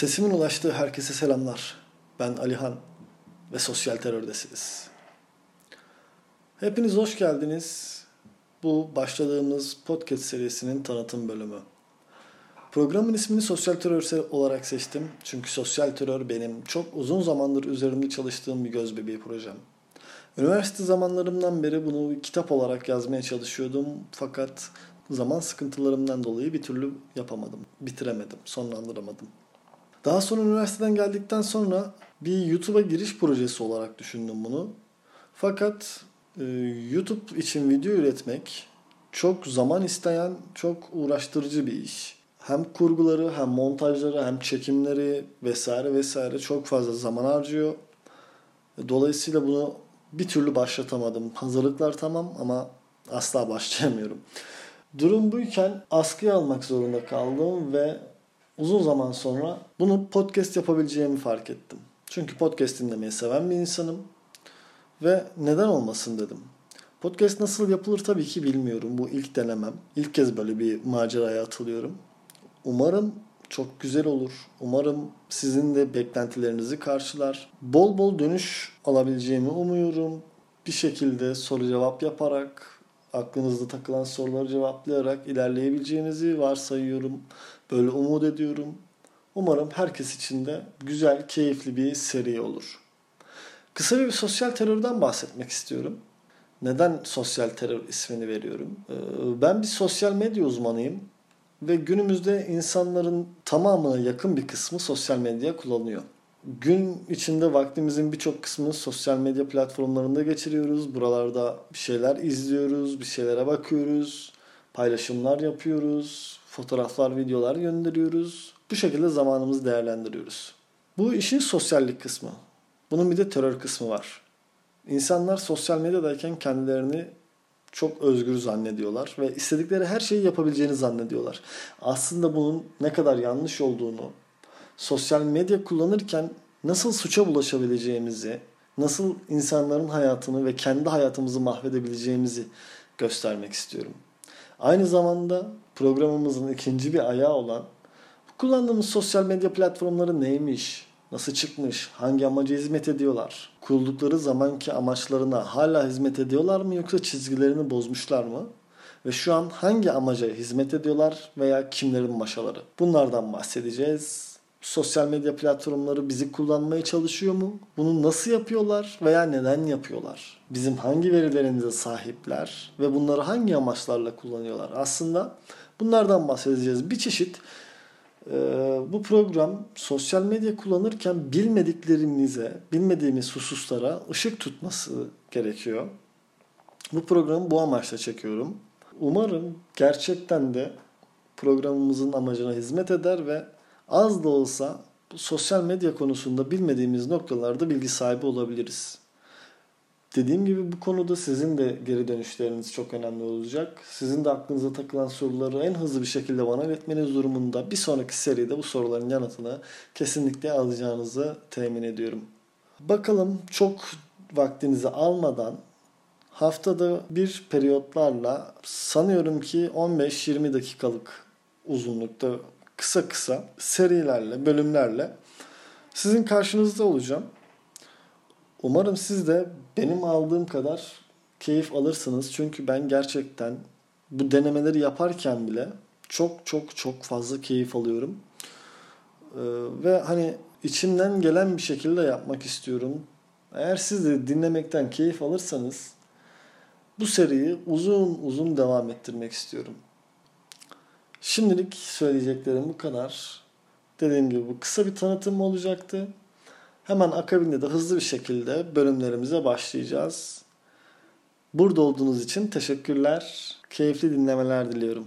Sesimin ulaştığı herkese selamlar. Ben Alihan ve Sosyal Terördesiniz. Hepiniz hoş geldiniz. Bu başladığımız podcast serisinin tanıtım bölümü. Programın ismini sosyal terör olarak seçtim. Çünkü sosyal terör benim çok uzun zamandır üzerinde çalıştığım bir göz bebeği projem. Üniversite zamanlarımdan beri bunu kitap olarak yazmaya çalışıyordum. Fakat zaman sıkıntılarımdan dolayı bir türlü yapamadım. Bitiremedim, sonlandıramadım. Daha sonra üniversiteden geldikten sonra bir YouTube'a giriş projesi olarak düşündüm bunu. Fakat e, YouTube için video üretmek çok zaman isteyen, çok uğraştırıcı bir iş. Hem kurguları, hem montajları, hem çekimleri vesaire vesaire çok fazla zaman harcıyor. Dolayısıyla bunu bir türlü başlatamadım. Hazırlıklar tamam ama asla başlayamıyorum. Durum buyken askıya almak zorunda kaldım ve uzun zaman sonra bunu podcast yapabileceğimi fark ettim. Çünkü podcast dinlemeyi seven bir insanım ve neden olmasın dedim. Podcast nasıl yapılır tabii ki bilmiyorum. Bu ilk denemem. İlk kez böyle bir maceraya atılıyorum. Umarım çok güzel olur. Umarım sizin de beklentilerinizi karşılar. Bol bol dönüş alabileceğimi umuyorum. Bir şekilde soru cevap yaparak, aklınızda takılan soruları cevaplayarak ilerleyebileceğinizi varsayıyorum. Böyle umut ediyorum. Umarım herkes için de güzel, keyifli bir seri olur. Kısa bir sosyal terörden bahsetmek istiyorum. Neden sosyal terör ismini veriyorum? Ee, ben bir sosyal medya uzmanıyım ve günümüzde insanların tamamına yakın bir kısmı sosyal medya kullanıyor. Gün içinde vaktimizin birçok kısmını sosyal medya platformlarında geçiriyoruz. Buralarda bir şeyler izliyoruz, bir şeylere bakıyoruz, paylaşımlar yapıyoruz, fotoğraflar, videolar gönderiyoruz. Bu şekilde zamanımızı değerlendiriyoruz. Bu işin sosyallik kısmı. Bunun bir de terör kısmı var. İnsanlar sosyal medyadayken kendilerini çok özgür zannediyorlar ve istedikleri her şeyi yapabileceğini zannediyorlar. Aslında bunun ne kadar yanlış olduğunu, sosyal medya kullanırken nasıl suça bulaşabileceğimizi, nasıl insanların hayatını ve kendi hayatımızı mahvedebileceğimizi göstermek istiyorum. Aynı zamanda programımızın ikinci bir ayağı olan kullandığımız sosyal medya platformları neymiş, nasıl çıkmış, hangi amaca hizmet ediyorlar, kuruldukları zamanki amaçlarına hala hizmet ediyorlar mı yoksa çizgilerini bozmuşlar mı? Ve şu an hangi amaca hizmet ediyorlar veya kimlerin maşaları? Bunlardan bahsedeceğiz. Sosyal medya platformları bizi kullanmaya çalışıyor mu? Bunu nasıl yapıyorlar veya neden yapıyorlar? Bizim hangi verilerimize sahipler ve bunları hangi amaçlarla kullanıyorlar? Aslında bunlardan bahsedeceğiz. Bir çeşit ee, bu program sosyal medya kullanırken bilmediklerimize, bilmediğimiz hususlara ışık tutması gerekiyor. Bu programı bu amaçla çekiyorum. Umarım gerçekten de programımızın amacına hizmet eder ve az da olsa bu sosyal medya konusunda bilmediğimiz noktalarda bilgi sahibi olabiliriz. Dediğim gibi bu konuda sizin de geri dönüşleriniz çok önemli olacak. Sizin de aklınıza takılan soruları en hızlı bir şekilde bana iletmeniz durumunda bir sonraki seride bu soruların yanıtını kesinlikle alacağınızı temin ediyorum. Bakalım çok vaktinizi almadan haftada bir periyotlarla sanıyorum ki 15-20 dakikalık uzunlukta kısa kısa serilerle, bölümlerle sizin karşınızda olacağım. Umarım siz de benim aldığım kadar keyif alırsınız. Çünkü ben gerçekten bu denemeleri yaparken bile çok çok çok fazla keyif alıyorum. Ee, ve hani içimden gelen bir şekilde yapmak istiyorum. Eğer siz de dinlemekten keyif alırsanız bu seriyi uzun uzun devam ettirmek istiyorum. Şimdilik söyleyeceklerim bu kadar. Dediğim gibi bu kısa bir tanıtım olacaktı. Hemen akabinde de hızlı bir şekilde bölümlerimize başlayacağız. Burada olduğunuz için teşekkürler. Keyifli dinlemeler diliyorum.